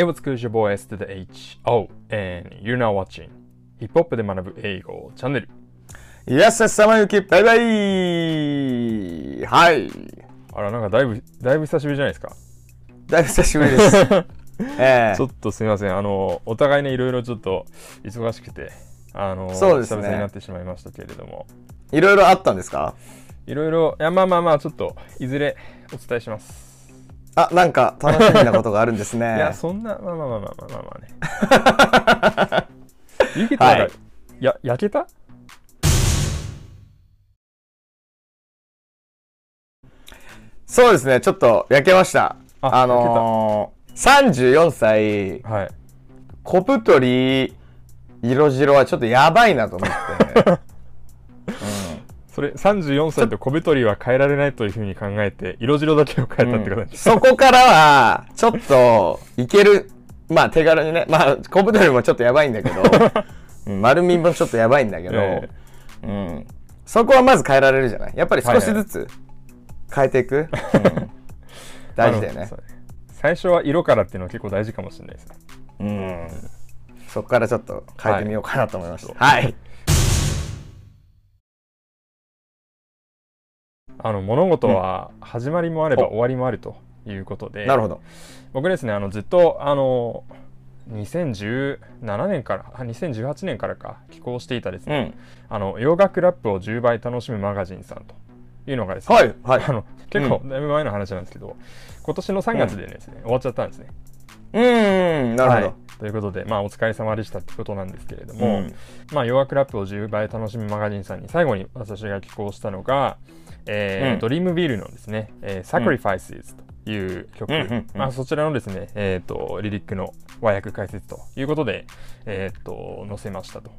It was good your boy S to the H. O. And you're now watching ヒップホップで学ぶ英語チャンネル。イエス様ゆき、バイバイはい。あら、なんかだいぶ、だいぶ久しぶりじゃないですか。だいぶ久しぶりです。ええちょっとすみません。あの、お互いね、いろいろちょっと忙しくて、あの、そうですね久々になってしまいましたけれども、いろいろあったんですか？いろいろ、いや、まあまあまあ、ちょっと、いずれお伝えします。あ、なんか楽しみなことがあるんですね。いや、そんな、まあまあまあまあまあまあまあね。ゆきとなんか、はいや、焼けた？そうですね、ちょっと焼けました。ああのー、34歳、はい。小太り色白はちょっとやばいなと思って。それ、34歳と小太りは変えられないというふうに考えて、色白だけを変えたってことです。そこからは、ちょっと、いける。まあ、手軽にね。まあ、小太りもちょっとやばいんだけど、うん丸みもちょっとやばいんだけど、えうん。そこはまず変えられるじゃない？やっぱり少しずつ変えていく？うん 大事だよね最初は色からっていうのは結構大事かもしれないですね。うん。そこからちょっと変えてみようかなと思いました。ははい。あの物事は始まりもあればお終わりもあるということで、なるほど。僕ですねあのずっとあの2017年からあ2018年からか寄稿していたですね、うん。あの洋楽ラップを10倍楽しむマガジンさんというのがですね、はい、はい。あの結構だいぶ前の話なんですけど、今年の3月でですね、終わっちゃったんですね。うん、なるほど。はいということで、まあ、お疲れ様でしたってことなんですけれども、うんまあ、洋楽ラップを10倍楽しむマガジンさんに最後に私が寄稿したのが、えーうんドリームビルのですね、えー、Sacrifices という曲、うんうんうんまあ、そちらのですね、えー、とリリックの和訳解説ということで、えー、と載せましたと。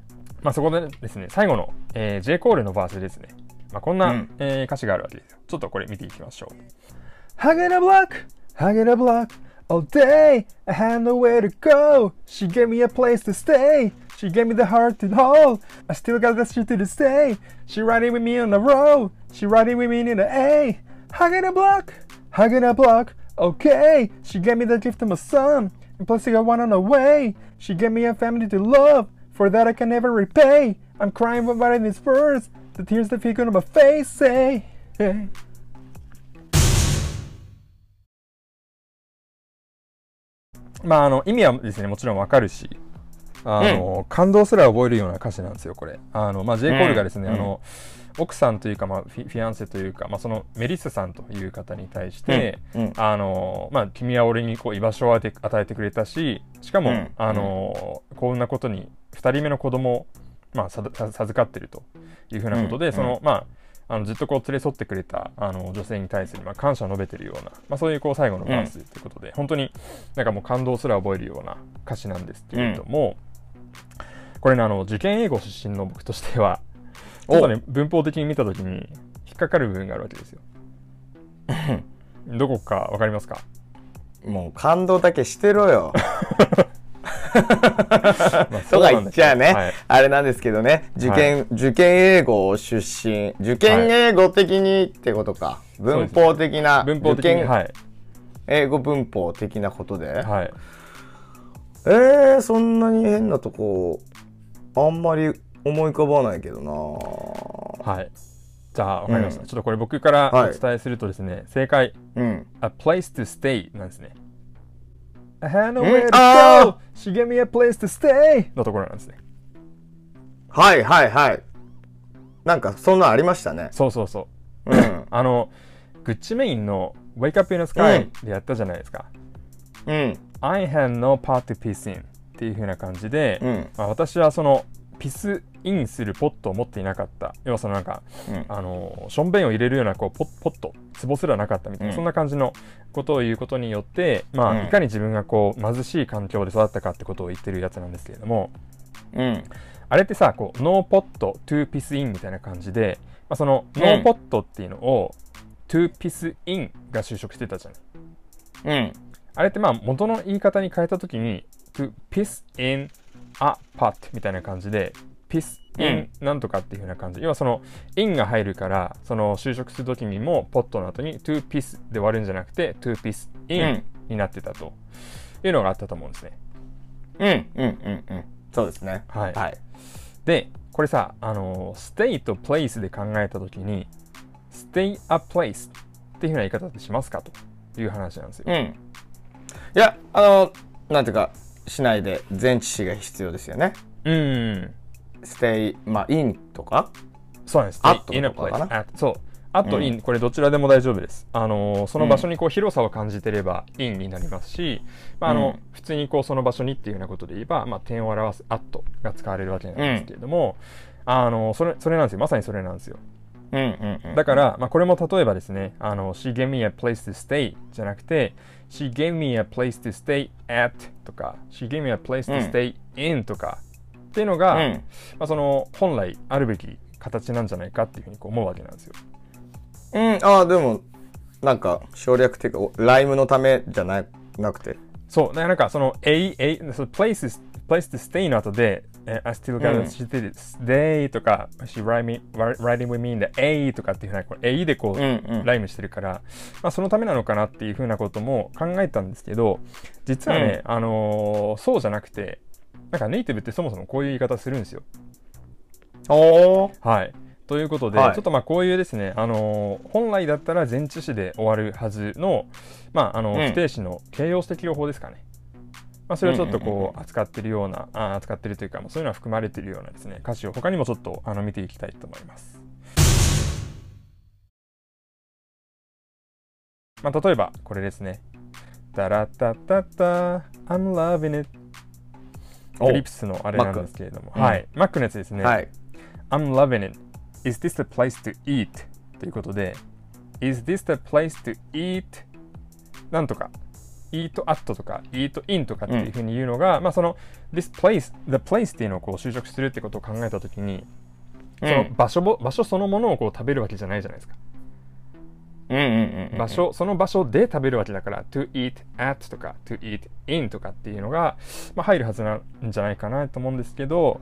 まあ、そこでですね、最後の、えー、J. コールのバースでですね、まあ、こんな、うんえー歌詞があるわけですよ。ちょっとこれ見ていきましょう。Hugging a block, hugging a block all day. I had nowhere to go. She gave me a place to stay. She gave me the heart to hold. I still got the street to this day. She riding with me on the road. She riding with me in the A. Hugging a block, hugging a block. Okay, she gave me the gift of my son. And plus I got one on the way. She gave me a family to love. For that I can never repay. I'm crying about writing this verse. The tears that figure on my face say. Hey. まあ、あの意味はですねもちろんわかるしあの、感動すら覚えるような歌詞なんですよこれ。あの、まあ、J. コールがですね、うん。あの奥さんというか、まあ、フィフィアンセというか、まあ、そのメリッサさんという方に対して、うん。うん。あのまあ、君は俺にこう居場所を与えてくれたししかも、うん。あの幸運なことに2人目の子供を、まあ、授かってるというふうなことで、うん。そのまああのずっとこう連れ添ってくれたあの女性に対する、まあ、感謝を述べてるような、まあ、そういうこう最後のバースということで、本当になんかもう感動すら覚えるような歌詞なんですけれども、これねあの受験英語出身の僕としてはちょっとね文法的に見た時に引っかかる部分があるわけですよ。どこかわかりますか？もう感動だけしてろよ。ま あとか言っちゃうね、はい。あれなんですけどね。受験、受験英語出身。受験英語的にってことか、文法的な文法的に英語文法的なことで、はい、えー、そんなに変なとこあんまり思い浮かばないけどな。はい。じゃあ、わかりました。うん。ちょっとこれ僕からはい。お伝えするとですね、正解、うん。A place to stay なんですね。I had nowhere うん to あ go. She gave me a place to stay! のところなんですね。はいはいはい。なんかそんなんありましたね。そうそうそう。うん。あの、グッチメインの Wake Up in the Sky でやったじゃないですか。うん。I had no part to piece in っていう風な感じで、うん。まあ、私はそのピスインするポットを持っていなかった。要はそのなんか、うん。あのしょんべんを入れるようなこうポポット壺すらなかったみたいな、うん。そんな感じのことを言うことによって、まあうん。いかに自分がこう貧しい環境で育ったかってことを言ってるやつなんですけれどもうん。あれってさこう no pot to piss in みたいな感じで、まあ、そのうん。 no pot っていうのを、 to piss in が修飾してたじゃないうん。あれってまあ元の言い方に変えたときに to piss in a pot みたいな感じで piss in なんとかっていう風な感じ、要はその in が入るからその修飾するときにも pot の後に to piss で終わるんじゃなくて to piss う in ん。になってたと。いうのがあったと思うんですね。うんうんうんうん。そうですね。はい。はい。でこれさあの stay と place で考えた時に stay a place っていうふうな言い方ってしますか？という話なんですよ。うん。いやあのなんていうかしないで前置詞が必要ですよねうん。stay まあ in とか？そうです。at とかかな？そう。うん in これどちらでも大丈夫です。あのーその場所にこう広さを感じてれば in になりますし、まああのうん普通にこうその場所にっていうようなことで言えば、まあ点を表す at が使われるわけなんですけれども、あのそれそれなんですよ。まさにそれなんですよ。うんうんうん。だから、まあ、これも例えばですね、あの、She gave me a place to stay じゃなくて、She gave me a place to stay at とか、She gave me a place うん。to stay in とか、っていうのが、うん。まあ、その、本来あるべき形なんじゃないかっていうふうにこう思うわけなんですよ。うん。ああでもなんか省略っていうかおライムのためじゃななくて。そう、なんかその、a, a, その place to stay の後で、え I still う got ん she did stay とか、she writing with me in the A とかっていうふうな、これ A でこう、ライムしてるから、まあ、そのためなのかなっていうふうなことも考えたんですけど実はね、あのーそうじゃなくてなんかネイティブってそもそもこういう言い方するんですよ。おー。はい。ということで、はい。ちょっとまあこういうですね、あのー本来だったら前置詞で終わるはずの,、まああのうん。不定詞の形容詞的用法ですかね。まあ、それをちょっとこう扱ってるような、あ扱ってるというか、まあそういうのは含まれているようなですね歌詞を他にもちょっとあの見ていきたいと思います。まあ、例えばこれですね。タラタタタ I'm loving it おフリップスのあれなんですけれども、うんはい、マックのやつですね。はい I'm loving it. Is this the place to eat? ということで、Is this the place to eat? なんとか、eat at とか eat in とかっていうふうに言うのが、まあその this place, the place っていうのをこう就職するってことを考えたときに、その場所も場所そのものをこう食べるわけじゃないじゃないですか。うんうんうんうん場所、その場所で食べるわけだから、to eat at とか to eat in とかっていうのが、まあ、入るはずなんじゃないかなと思うんですけど、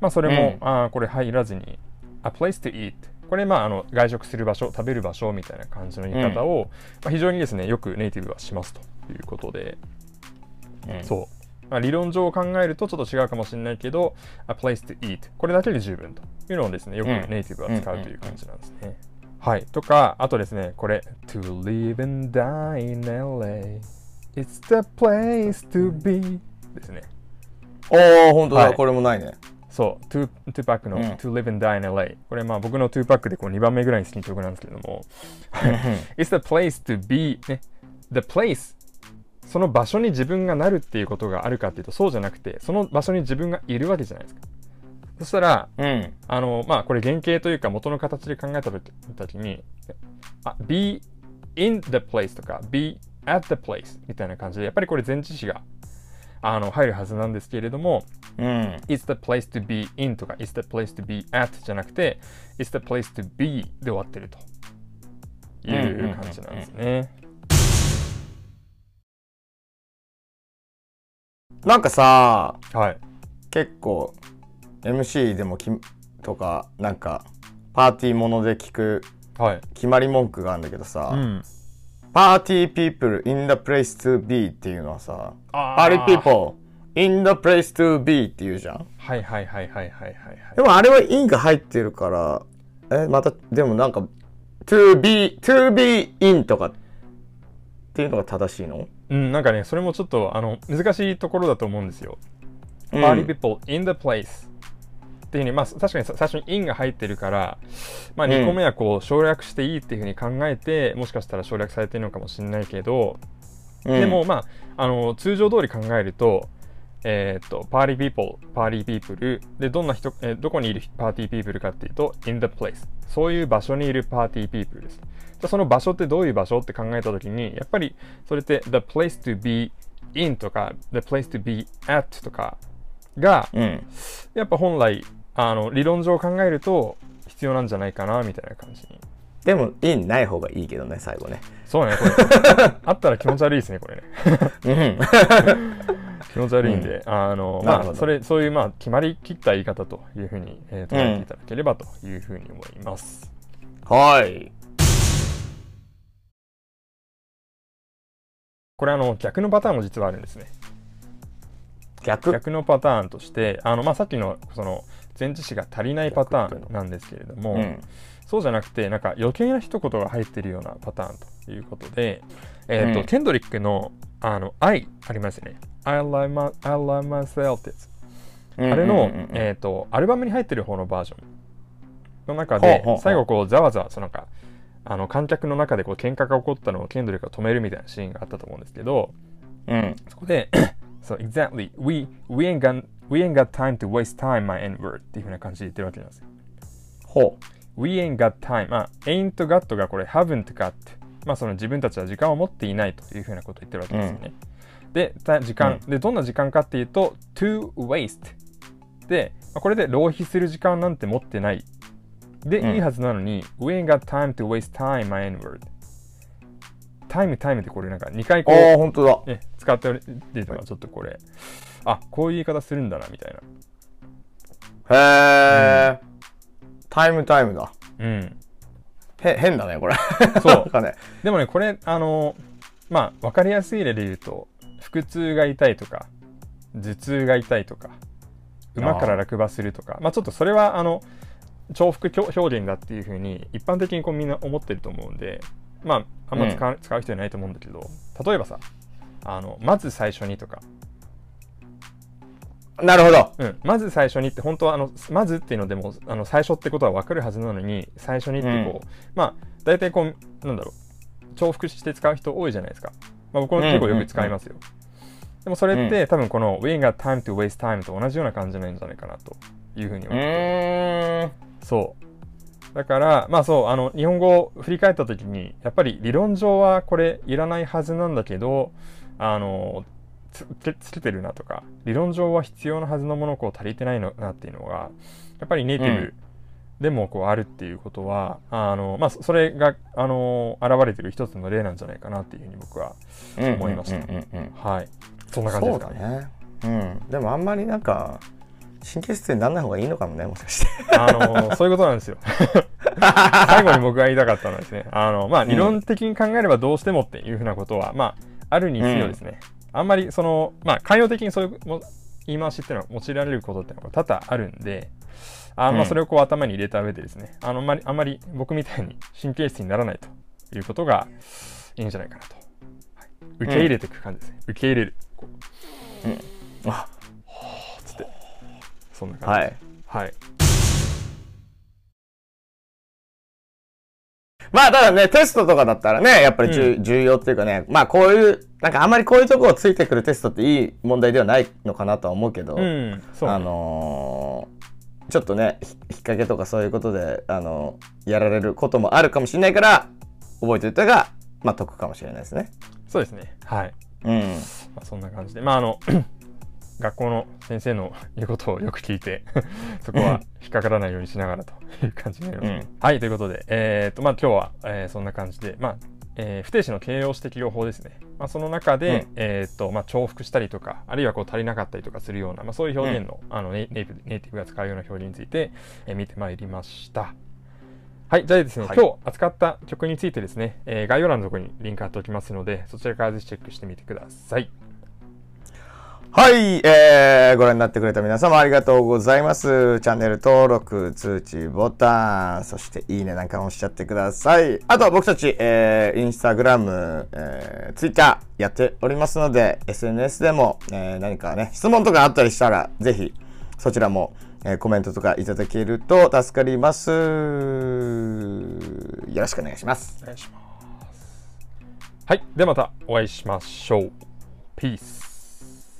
まあそれも、うん。あーこれ入らずに、a place to eat これまああの外食する場所食べる場所みたいな感じの言い方を、まあ、非常にですねよくネイティブはしますということで、うん。そう、まあ、理論上考えるとちょっと違うかもしれないけど a place to eat これだけで十分というのをですねよくうんネイティブは使うという感じなんですね、はい。とかあとですねこれ to live and die in LA It's the place to be ですね。おー本当だ、はい。これもないね。そう、2, 2パックのうん。To Live and Die in LA。これまあ僕の2パックでこう2番目ぐらいに好きな曲なんですけれども、It's the place to be, ね、the place その場所に自分がなるっていうことがあるかっていうとそうじゃなくて、その場所に自分がいるわけじゃないですか。そしたら、うんあの、まあこれ原型というか元の形で考えた時に、あ be in the place とか be at the place みたいな感じで、やっぱりこれ前置詞があの入るはずなんですけれども、うん It's the place to be in とか It's the place to be at じゃなくて It's the place to be で終わってるという感じなんですね。なんかさはい。結構 MC でもきとかなんかパーティーもので聞くはい。決まり文句があるんだけどさ、うん。パーティー people in the place to be っていうのはさあパーティー people in the place to be って言うじゃんはいはいはいはいはいはいはい。でもあれは in が入ってるからえまたでもなんか to be to be in とかっていうのが正しいの？うん、なんかね、それもちょっとあの難しいところだと思うんですよ。うん。Party people in the place っていうふうに、まあ確かにさ最初に in が入ってるから、まあ2個目はこう省略していいっていうふうに考えて、もしかしたら省略されてるのかもしれないけど、うん。でもまああの通常通り考えるとえーっと party people party people でどんな人、えーどこにいる party people かっていうと in the place そういう場所にいる party people です。じゃあその場所ってどういう場所って考えた時にやっぱりそれって the place to be in とか the place to be at とかがうん。やっぱ本来あの理論上考えると必要なんじゃないかなみたいな感じに。でも in ない方がいいけどね最後ね。そうねこれ。あったら気持ち悪いですねこれね。うん気持ち悪いんで、あのなるほどまあそれそういうまあ決まりきった言い方というふうに、えー捉えていただければというふうに思います。はいこれあの逆のパターンも実はあるんですね。逆？逆のパターンとしてあの、まあ、さっきのその前置詞が足りないパターンなんですけれども、うん。そうじゃなくてなんか余計な一言が入ってるようなパターンということで、えーとうん。ケンドリックのあの「I」ありますよね「I love, my, I love myself」ってやつあれの、うんうんうん。うんえー、とアルバムに入ってる方のバージョンの中で最後こうざわざわそのなんかあの観客の中でこう喧嘩が起こったのをケンドリックが止めるみたいなシーンがあったと思うんですけどうん。そこで exactly we, we, ain't got, we ain't got time to waste time my n word っていう風な感じで言ってるわけなんですよ。ほ We ain't got time. まあ ain't got がこれ haven't got まあその自分たちは時間を持っていないというふうなことを言ってるわけですよね、でた時間、でどんな時間かっていうと to waste で、まあこれで浪費する時間なんて持ってない。で、うん。いいはずなのに We ain't got time to waste time my n word タイムタイムってこれなんか2回う。こああ、本当だ。う、。ね、使ってるっていう。のがちょっとこれあこういう言い方するんだなみたいへえ。タイムタイムだ。なうんへ、変だね、これ。そう なんかね。でもね、これ、あの、まあ、わかりやすい例で言うと、腹痛が痛いとか、頭痛が痛いとか、馬から落馬するとか、まあ、ちょっとそれは、あの、重複表現だっていうふうに、一般的にこうみんな思ってると思うんで、まあ、あんま使う,、使う人いないと思うんだけど、例えばさ、あの、まず最初にとか、なるほど。うん、まず最初にって本当はあのまずっていうのでもあの最初ってことは分かるはずなのに最初にってこう、まあ大体こうなんだろう。重複して使う人多いじゃないですか、まあ、僕も結構よく使いますよ、でもそれって、多分この We ain't got time to waste time と同じような感じなんじゃないかなというふうにう思ってーん。そう。だからまあそうあの日本語を振り返った時にやっぱり理論上はこれいらないはずなんだけどあのつけてるなとか理論上は必要なはずのものをこう足りてないのなっていうのがやっぱりネイティブでもこうあるっていうことは、あのまあ、そそれがあの現れてる一つの例なんじゃないかなっていうふうに僕は思いましたうんうんうんうんはいそんな感じですかね。ね。うん。でもあんまりなんか、神経質にならない方がいいのかもね、もしかして。あのそういうことなんですよ。最後に僕が言いたかったのはですね、あのまあ、理論的に考えればどうしてもっていうふうなことは、まあ、あるにせよですね、あんまりその、まあ、寛容的にそういうも言い回しっていうのは用いられることってのが多々あるんで、あまあ、うんそれをこう頭に入れた上でですね、あのあんまりあんまり僕みたいに神経質にならないということがいいんじゃないかなと。はい受け入れていく感じですね。受け入れる。こうあつって。そんな感じ。はい。はい。まあ、ただね、テストとかだったらね、やっぱり重,、重要っていうかね、まあ、こういう、なんかあんまりこういうところをついてくるテストっていい問題ではないのかなとは思うけど、うん、ね、あのーちょっとね、ひ引っ掛けとかそういうことで、あのーやられることもあるかもしれないから、覚えておいたが、まあ、得かもしれないですね。そうですね。はい。うん。まあ、そんな感じで、まあ、あの、学校の先生の言うことをよく聞いて、そこは引っかからないようにしながらという感じになります。うんはい、ということで、えーっと、まあ、今日は、えーそんな感じで、まあ、えー不定詞の形容詞適用法ですね。まあ、その中で、うんえーっと、まあ、重複したりとか、あるいはこう足りなかったりとかするような、まあ、そういう表現の、あのネイネイティブネイティブが使うような表現について、えー見てまいりました。はい、じゃあですね、はい今日扱った曲についてですね、えー概要欄のところにリンク貼っておきますので、そちらからぜひチェックしてみてください。はい、えー、ご覧になってくれた皆様ありがとうございます。チャンネル登録、通知ボタン、そしていいねなんかも押しちゃってください。あと僕たち、えー、インスタグラム、えー、ツイッターやっておりますので、SNS でも、えー、何かね、質問とかあったりしたら、ぜひそちらも、えーコメントとかいただけると助かります。よろしくお願いします。お願いします。はい。ではまたお会いしましょう。ピース。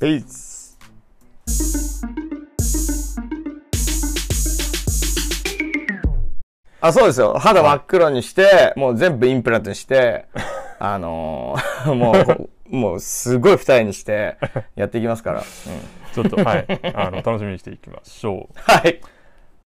Peace! あ、そうですよ。肌真っ黒にして、もう全部インプラントにして、あのー もう、もうすごい二重にしてやっていきますから。うんちょっと、はい。あの、楽しみにしていきましょう。はい。